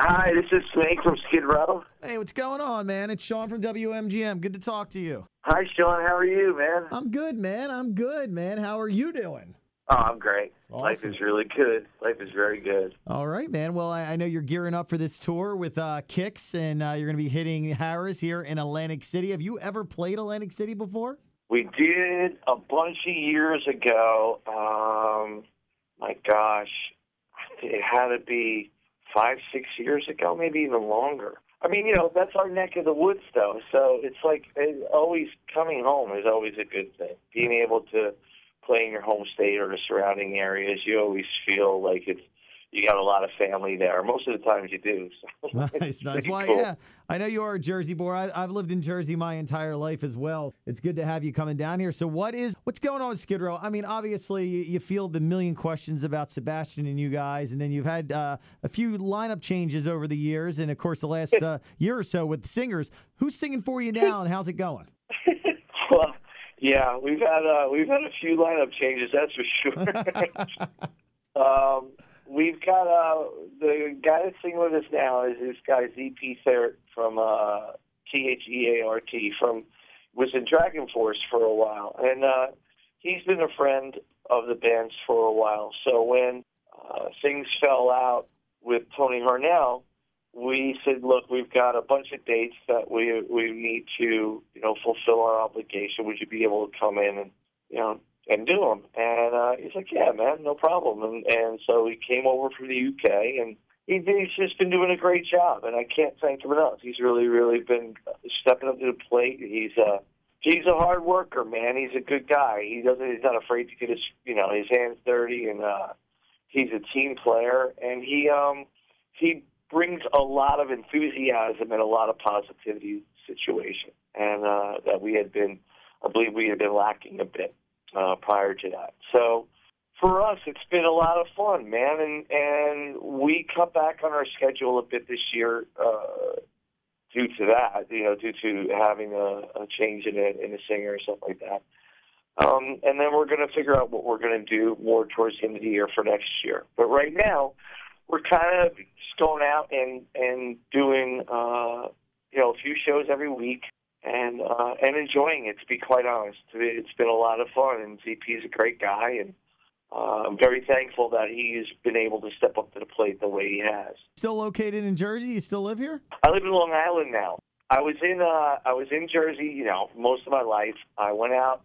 Hi, this is Snake from Skid Row. Hey, what's going on, man? It's Sean from WMGM. Good to talk to you. Hi, Sean. How are you, man? I'm good, man. I'm good, man. How are you doing? Oh, I'm great. Life is really good. Life is very good. All right, man. Well, I, I know you're gearing up for this tour with uh, Kix, and uh, you're going to be hitting Harrah's here in Atlantic City. Have you ever played Atlantic City before? We did a bunch of years ago. Um, my gosh, it had to be five, six years ago, maybe even longer. I mean, you know, that's our neck of the woods, though. So it's like always coming home is always a good thing. Being able to play in your home state or the surrounding areas, you always feel like it's you got a lot of family there. Most of the times you do. So Nice, nice. Well, cool. yeah, I know you are a Jersey boy. I, I've lived in Jersey my entire life as well. It's good to have you coming down here. So, what is what's going on with Skid Row? I mean, obviously, you, you field the million questions about Sebastian and you guys, and then you've had uh, a few lineup changes over the years, and of course, the last uh, year or so with singers. Who's singing for you now, and how's it going? Well, yeah, we've had uh, we've had a few lineup changes, that's for sure. um, we've got uh, the guy that's singing with us now is this guy ZP Theart from uh, T H E A R T from was in DragonForce for a while, and uh, he's been a friend of the band's for a while. So when uh, things fell out with Tony Harnell, we said, look, we've got a bunch of dates that we we need to, you know, fulfill our obligation. Would you be able to come in and, you know, and do them? And uh, he's like, yeah, man, no problem. And and so he came over from the UK, and he, he's just been doing a great job. And I can't thank him enough. He's really, really been stepping up to the plate. He's uh he's a hard worker, man. He's a good guy. He doesn't. He's not afraid to get his, you know, his hands dirty, and uh, he's a team player. And he um he brings a lot of enthusiasm and a lot of positivity situation, and uh, that we had been, I believe, we had been lacking a bit uh, prior to that. So for us, it's been a lot of fun, man, and and we cut back on our schedule a bit this year. Uh, Due to that, you know, due to having a, a change in a, in a singer or something like that, um, and then we're going to figure out what we're going to do more towards the end of the year for next year. But right now, we're kind of just going out and and doing uh, you know a few shows every week and uh, and enjoying it. To be quite honest, it's been a lot of fun. And ZP is a great guy, and uh, I'm very thankful that he's been able to step up to the plate the way he has. Still located in Jersey? You still live here? I live in Long Island now. I was in uh, I was in Jersey, you know, most of my life. I went out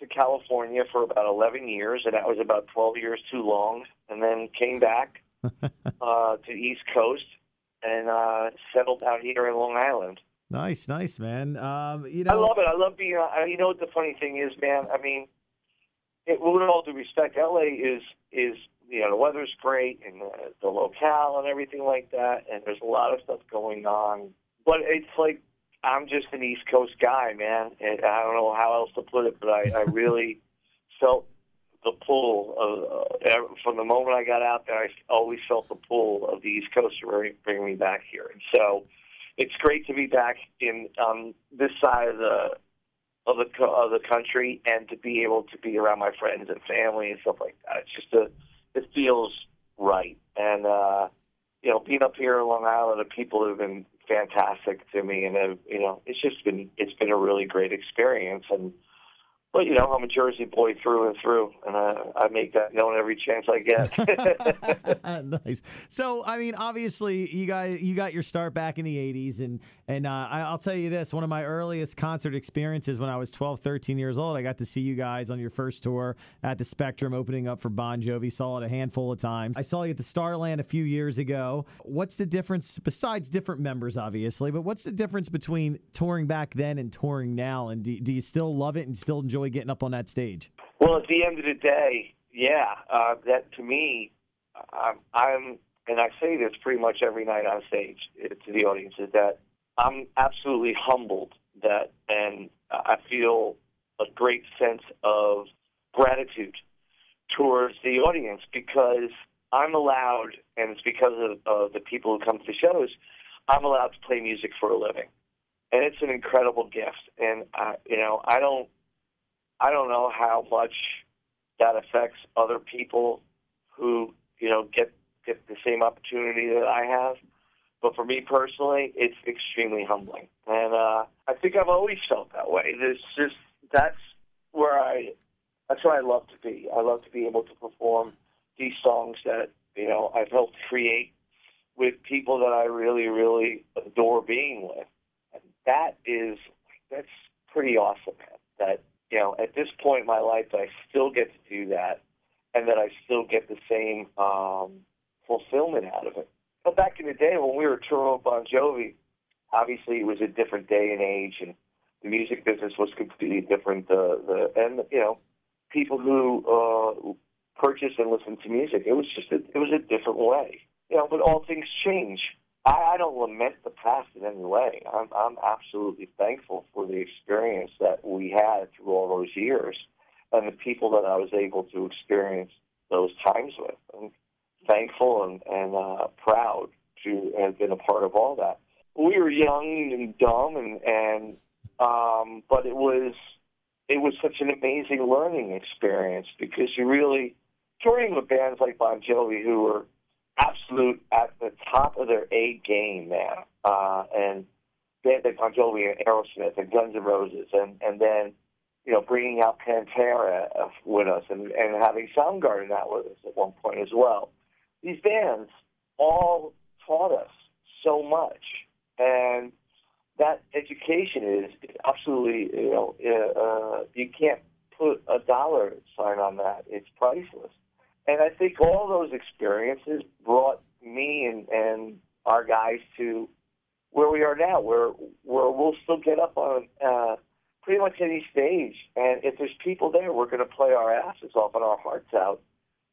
to California for about 11 years, and that was about 12 years too long. And then came back uh, to the East Coast and uh, settled out here in Long Island. Nice, nice, man. Um, you know, I love it. I love being. Uh, you know what the funny thing is, man? I mean, it, with all due respect, LA is is you know the weather's great and the, the locale and everything like that, and there's a lot of stuff going on. But it's like I'm just an East Coast guy, man, and I don't know how else to put it, but I, I really felt the pull of uh, from the moment I got out there. I always felt the pull of the East Coast to bring, bring me back here, and so it's great to be back in um, this side of the of the of the country and to be able to be around my friends and family and stuff like that. It's just a it feels right, and uh, you know, being up here in Long Island, the people have been fantastic to me, and have, you know, it's just been it's been a really great experience. And but you know, I'm a Jersey boy through and through, and uh, I make that known every chance I get. nice. So, I mean, obviously, you got you got your start back in the '80s, and and uh, I'll tell you this: one of my earliest concert experiences when I was 12, 13 years old, I got to see you guys on your first tour at the Spectrum, opening up for Bon Jovi. Saw it a handful of times. I saw you at the Starland a few years ago. What's the difference besides different members, obviously? But what's the difference between touring back then and touring now? And do, do you still love it and still enjoy getting up on that stage? Well, at the end of the day, yeah, uh, that to me, I'm, I'm, and I say this pretty much every night on stage uh, to the audience, is that I'm absolutely humbled that, and I feel a great sense of gratitude towards the audience because I'm allowed, and it's because of, of the people who come to the shows, I'm allowed to play music for a living, and it's an incredible gift. And I, you know, I don't, I don't know how much that affects other people who, you know, get get the same opportunity that I have. But for me personally, it's extremely humbling, and uh, I think I've always felt that way. There's just that's where I that's where I love to be. I love to be able to perform these songs that you know I've helped create with people that I really, really adore being with. And that is that's pretty awesome, man. That you know, at this point in my life, I still get to do that, and that I still get the same um, fulfillment out of it. But back in the day when we were touring Bon Jovi, obviously it was a different day and age, and the music business was completely different. The the and you know, people who uh, purchase and listen to music, it was just a, it was a different way. You know, but all things change. I, I don't lament the past in any way. I'm I'm absolutely thankful for the experience that we had through all those years, and the people that I was able to experience those times with. I'm thankful and and uh, proud to have been a part of all that. We were young and dumb, and and um, but it was it was such an amazing learning experience because you really touring with bands like Bon Jovi who were absolute at the top of their A game, man. Uh, and bands like Bon Jovi and Aerosmith and Guns N' Roses, and and then you know bringing out Pantera uh, with us, and and having Soundgarden out with us at one point as well. These bands all taught us so much, and that education is, absolutely you know uh, uh, you can't put a dollar sign on that. It's priceless. And I think all those experiences brought me and, and our guys to where we are now, where where we'll still get up on uh, pretty much any stage, and if there's people there, we're going to play our asses off and our hearts out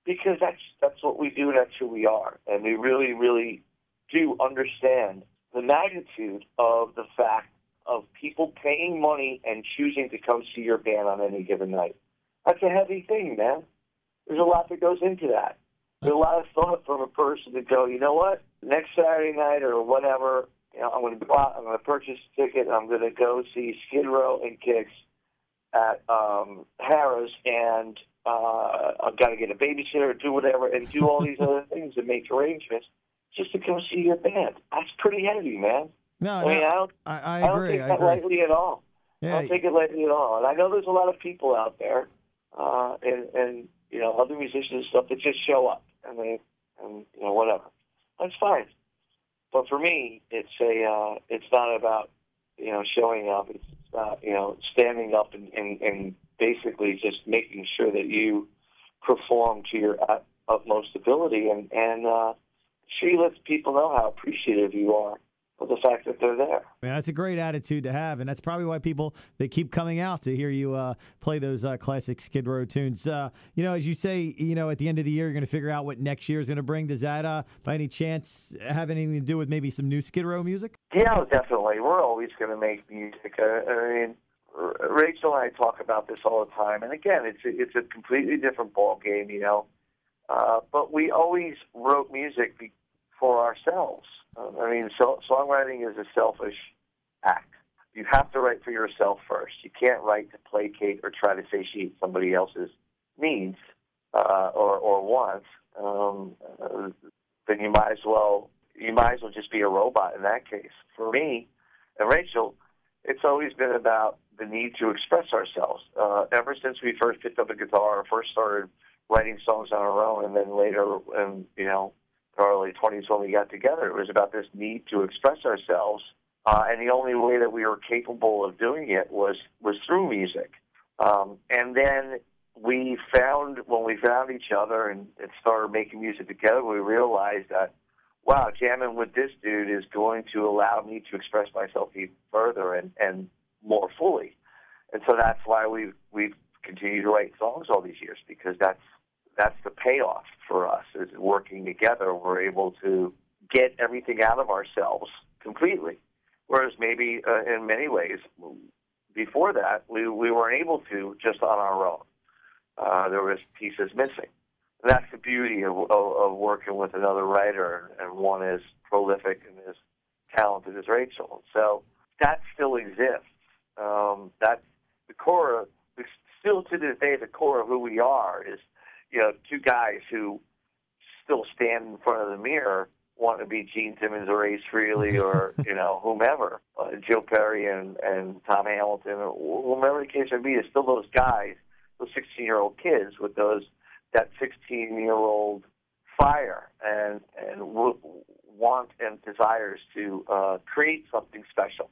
because that's that's what we do, that's who we are, and we really, really do understand the magnitude of the fact of people paying money and choosing to come see your band on any given night. That's a heavy thing, man there's a lot that goes into that. There's a lot of thought from a person to go, you know what, next Saturday night or whatever, you know, I'm going to go out, I'm going to purchase a ticket, I'm going to go see Skid Row and Kix at um, Harrah's, and uh, I've got to get a babysitter, or do whatever, and do all these other things and make arrangements just to come see your band. That's pretty heavy, man. No, I mean, no, I don't, I, I I don't agree. take I that agree. lightly at all. I Yeah, don't take it lightly at all. And I know there's a lot of people out there, uh, and and you know other musicians and stuff that just show up and they and you know whatever. That's fine. But for me, it's a uh, it's not about you know showing up. It's about you know standing up and, and, and basically just making sure that you perform to your utmost ability and and uh, sure you let people know how appreciative you are of the fact that they're there. I mean, that's a great attitude to have, and that's probably why people they keep coming out to hear you uh, play those uh, classic Skid Row tunes. Uh, you know, as you say, you know, at the end of the year, you're going to figure out what next year is going to bring. Does that, uh, by any chance, have anything to do with maybe some new Skid Row music? Yeah, definitely. We're always going to make music. I mean, Rachel and I talk about this all the time, and again, it's a, it's a completely different ball game, you know. Uh, but we always wrote music be- for ourselves. Um, I mean, so, songwriting is a selfish act. You have to write for yourself first. You can't write to placate or try to satiate somebody else's needs uh, or, or wants. Um, uh, then you might as well you might as well just be a robot in that case. For me and Rachel, it's always been about the need to express ourselves. Uh, ever since we first picked up a guitar first started writing songs on our own, and then later, in you know, our early 20s when we got together, it was about this need to express ourselves. Uh, and the only way that we were capable of doing it was was through music. Um, and then we found when we found each other and, and started making music together, we realized that wow, jamming with this dude is going to allow me to express myself even further and, and more fully. And so that's why we've we've continued to write songs all these years because that's that's the payoff for us is working together. We're able to get everything out of ourselves completely, whereas maybe uh, in many ways before that we we weren't able to just on our own. Uh, there was pieces missing. And that's the beauty of, of, of working with another writer and one as prolific and as talented as Rachel. So that still exists. Um, that's the core of, still to this day, the core of who we are is, you know, two guys who still stand in front of the mirror wanting to be Gene Simmons or Ace Frehley or you know whomever, uh, Joe Perry and and Tom Hamilton or whomever the case may be. It's still those guys, those 16 year old kids with those that 16 year old fire and and w- want and desires to uh, create something special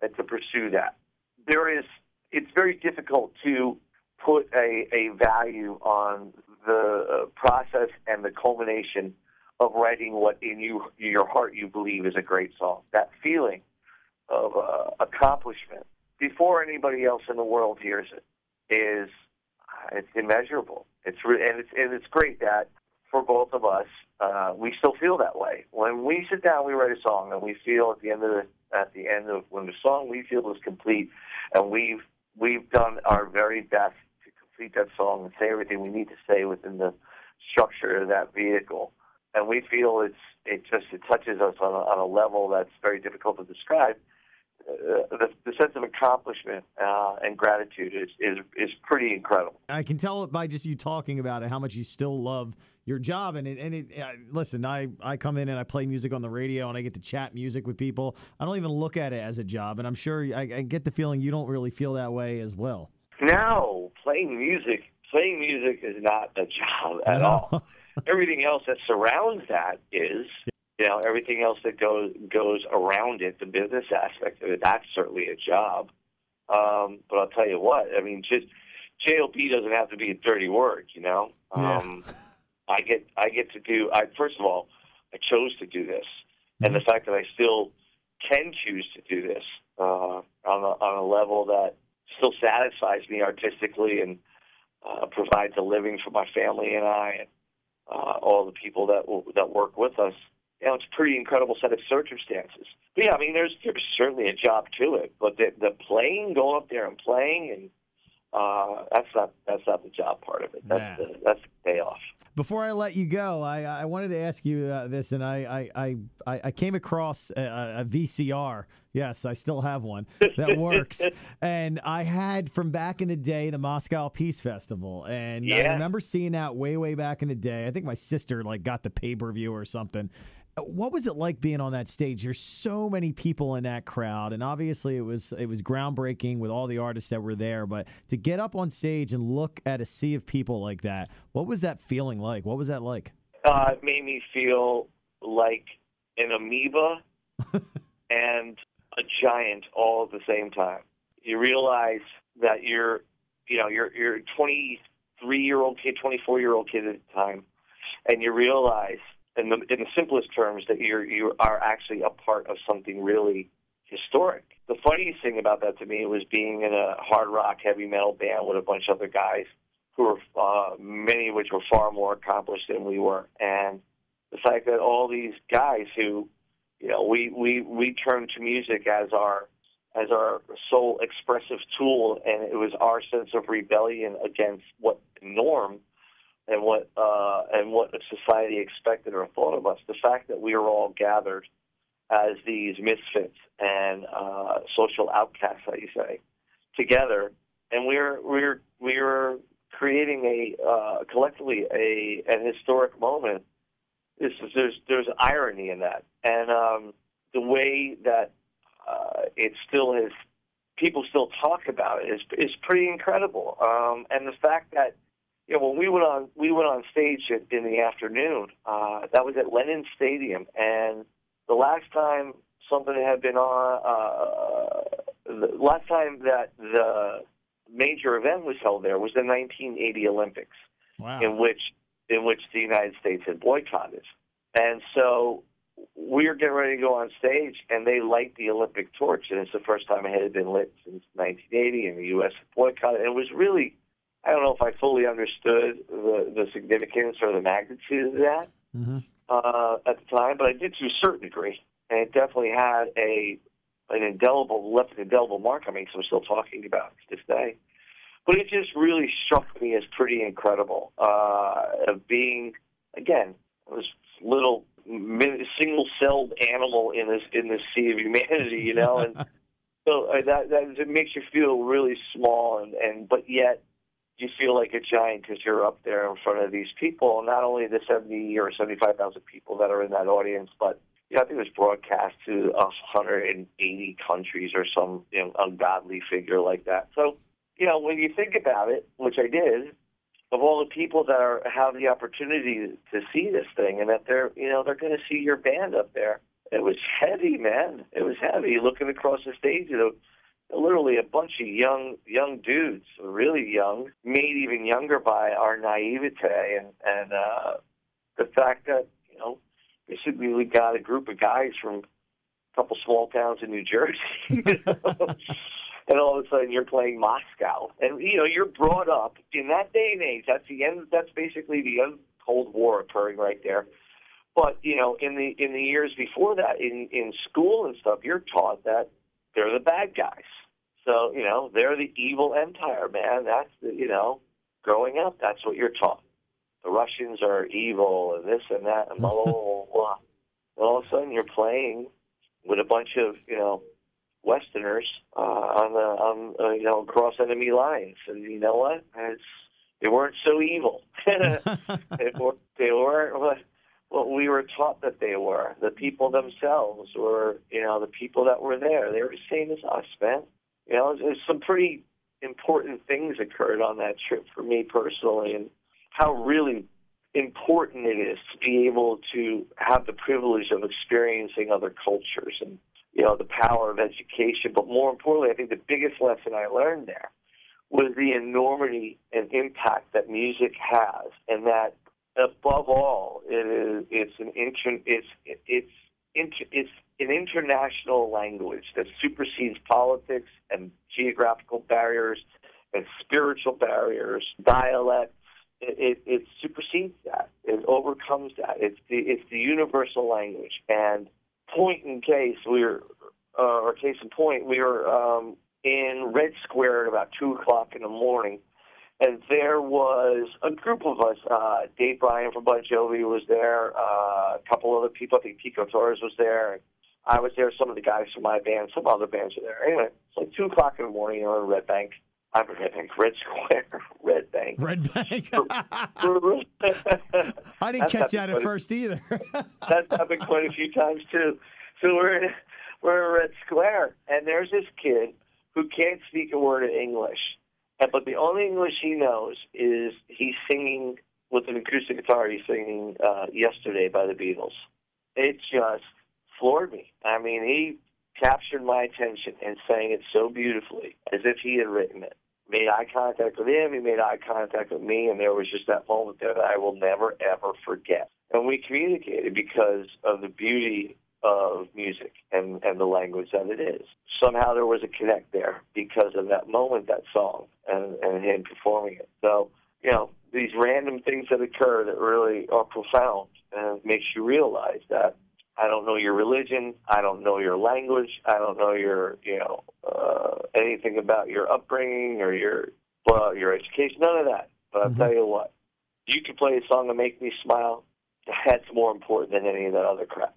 and to pursue that. There is it's very difficult to put a, a value on the uh, process and the culmination of writing what in you your heart you believe is a great song. That feeling of uh, accomplishment before anybody else in the world hears it is it's immeasurable. It's re- and it's and it's great that for both of us uh, we still feel that way when we sit down we write a song and we feel at the end of the at the end of when the song we feel is complete and we've we've done our very best to complete that song and say everything we need to say within the structure of that vehicle. And we feel it's it just it touches us on a, on a level that's very difficult to describe. Uh, the, the sense of accomplishment uh, and gratitude is, is is pretty incredible. I can tell by just you talking about it how much you still love your job. And it, and it, uh, listen, I, I come in and I play music on the radio and I get to chat music with people. I don't even look at it as a job. And I'm sure I, I get the feeling you don't really feel that way as well. No, playing music, playing music is not a job at no. all. everything else that surrounds that is, you know, everything else that goes goes around it, the business aspect of it. That's certainly a job. Um, but I'll tell you what, I mean, just JLP doesn't have to be a dirty word, you know. Um, yeah. I get I get to do. I first of all, I chose to do this, mm-hmm. and the fact that I still can choose to do this uh, on a, on a level that still satisfies me artistically and uh, provides a living for my family and I and uh, all the people that will, that work with us. You know, it's a pretty incredible set of circumstances. But yeah, I mean, there's there's certainly a job to it, but the the playing, going up there and playing and uh, that's not that's not the job part of it. That's nah. the, that's the payoff. Before I let you go, I, I wanted to ask you uh, this, and I I, I, I came across a, a, VCR. Yes, I still have one that works, and I had from back in the day the Moscow Peace Festival, and yeah. I remember seeing that way way back in the day. I think my sister like got the pay per view or something, what was it like being on that stage? There's so many people in that crowd, and obviously it was it was groundbreaking with all the artists that were there. But to get up on stage and look at a sea of people like that, what was that feeling like? What was that like? Uh, it made me feel like an amoeba and a giant all at the same time. You realize that you're, you know, you're you're a 23 year old kid, 24 year old kid at the time, and you realize in the in the simplest terms that you're you are actually a part of something really historic. The funniest thing about that to me was being in a hard rock heavy metal band with a bunch of other guys who were uh, many of which were far more accomplished than we were, and the fact that all these guys who you know we we we turned to music as our as our sole expressive tool, and it was our sense of rebellion against what norm and what uh, and what society expected or thought of us. The fact that we are all gathered as these misfits and uh, social outcasts, you say, together, and we're we're we're creating a uh, collectively a an historic moment. This is, there's there's irony in that, and um, the way that uh, it still is, people still talk about it is is pretty incredible. Um, and the fact that know, when we went on, we went on stage in the afternoon. Uh, that was at Lenin Stadium, and the last time something had been on, uh, the last time that the major event was held there was the 1980 Olympics, wow. in which in which the United States had boycotted, and so we were getting ready to go on stage, and they light the Olympic torch, and it's the first time it had been lit since 1980, and the U.S. boycotted. And it was really I don't know if I fully understood the, the significance or the magnitude of that mm-hmm. uh, at the time, but I did to a certain degree, and it definitely had a an indelible left an indelible mark on me. So we're still talking about it to this day. But it just really struck me as pretty incredible uh, of being again this little single-celled animal in this in this sea of humanity, you know, and so uh, that that it makes you feel really small and and but yet you feel like a giant because you're up there in front of these people, not only the 70 or 75,000 people that are in that audience, but you know, I think it was broadcast to 180 countries or some you know, ungodly figure like that. So, you know, when you think about it, which I did, of all the people that are have the opportunity to see this thing, and that they're you know they're going to see your band up there, it was heavy, man. It was heavy. Looking across the stage, you know literally a bunch of young young dudes, really young, made even younger by our naivete and and uh, the fact that you know basically we got a group of guys from a couple small towns in New Jersey. You know? and all of a sudden you're playing Moscow, and you know you're brought up in that day and age. That's the end. That's basically the end Cold War occurring right there. But you know, in the in the years before that, in in school and stuff, you're taught that they're the bad guys. So, you know, they're the evil empire, man. That's the, you know, growing up, that's what you're taught. The Russians are evil and this and that and blah, blah, blah, blah. And all of a sudden you're playing with a bunch of, you know, Westerners uh, on the, on, uh, you know, across enemy lines. And you know what? It's, they weren't so evil. they, were, they weren't what, what we were taught that they were. The people themselves were, you know, the people that were there. They were the same as us, man you know, there's some pretty important things occurred on that trip for me personally, and how really important it is to be able to have the privilege of experiencing other cultures and you know the power of education. But more importantly, I think the biggest lesson I learned there was the enormity and impact that music has, and that above all, it is it's an inter, it's it's it's an international language that supersedes politics and geographical barriers and spiritual barriers, dialects. It, it, it supersedes that. It overcomes that. It's the it's the universal language. And point in case, we were, uh, or case in point, we were um, in Red Square at about two o'clock in the morning and there was a group of us. Uh, Dave Bryan from Bon Jovi was there. Uh, a couple other people. I think Tico Torres was there. I was there. Some of the guys from my band. Some other bands were there. Anyway, it's like two o'clock in the morning. You know, in Red Bank. I'm in Red Bank, Red Square, Red Bank. Red Bank. I didn't catch that at first either. that's happened quite a few times too. So we're in, we're in Red Square, and there's this kid who can't speak a word of English but the only English he knows is he's singing with an acoustic guitar. He's singing uh, "Yesterday" by the Beatles. It just floored me. I mean, he captured my attention and sang it so beautifully, as if he had written it. Made eye contact with him. He made eye contact with me, and there was just that moment there that I will never ever forget. And we communicated because of the beauty of music and, and the language that it is. Somehow there was a connect there because of that moment, that song, and, and him performing it. So, you know, these random things that occur that really are profound and makes you realize that I don't know your religion, I don't know your language, I don't know your, you know, uh, anything about your upbringing or your, well, your education, none of that. But mm-hmm. I'll tell you what, you can play a song and make me smile. That's more important than any of that other crap.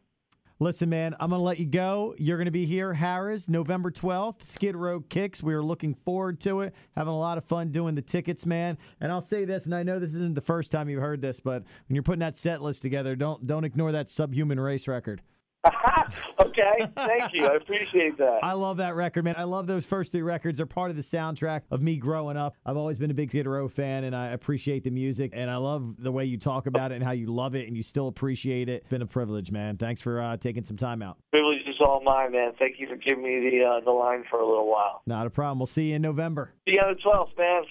Listen, man, I'm going to let you go. You're going to be here, Harrah's, November 12th, Skid Row Kix. We are looking forward to it. Having a lot of fun doing the tickets, man. And I'll say this, and I know this isn't the first time you've heard this, but when you're putting that set list together, don't don't ignore that subhuman race record. okay, thank you. I appreciate that. I love that record, man. I love those first three records. They're part of the soundtrack of me growing up. I've always been a big Skid Row fan, and I appreciate the music, and I love the way you talk about it and how you love it, and you still appreciate it. It's been a privilege, man. Thanks for uh, taking some time out. Privilege is all mine, man. Thank you for giving me the uh, the line for a little while. Not a problem. We'll see you in November. See you on the 12th, man.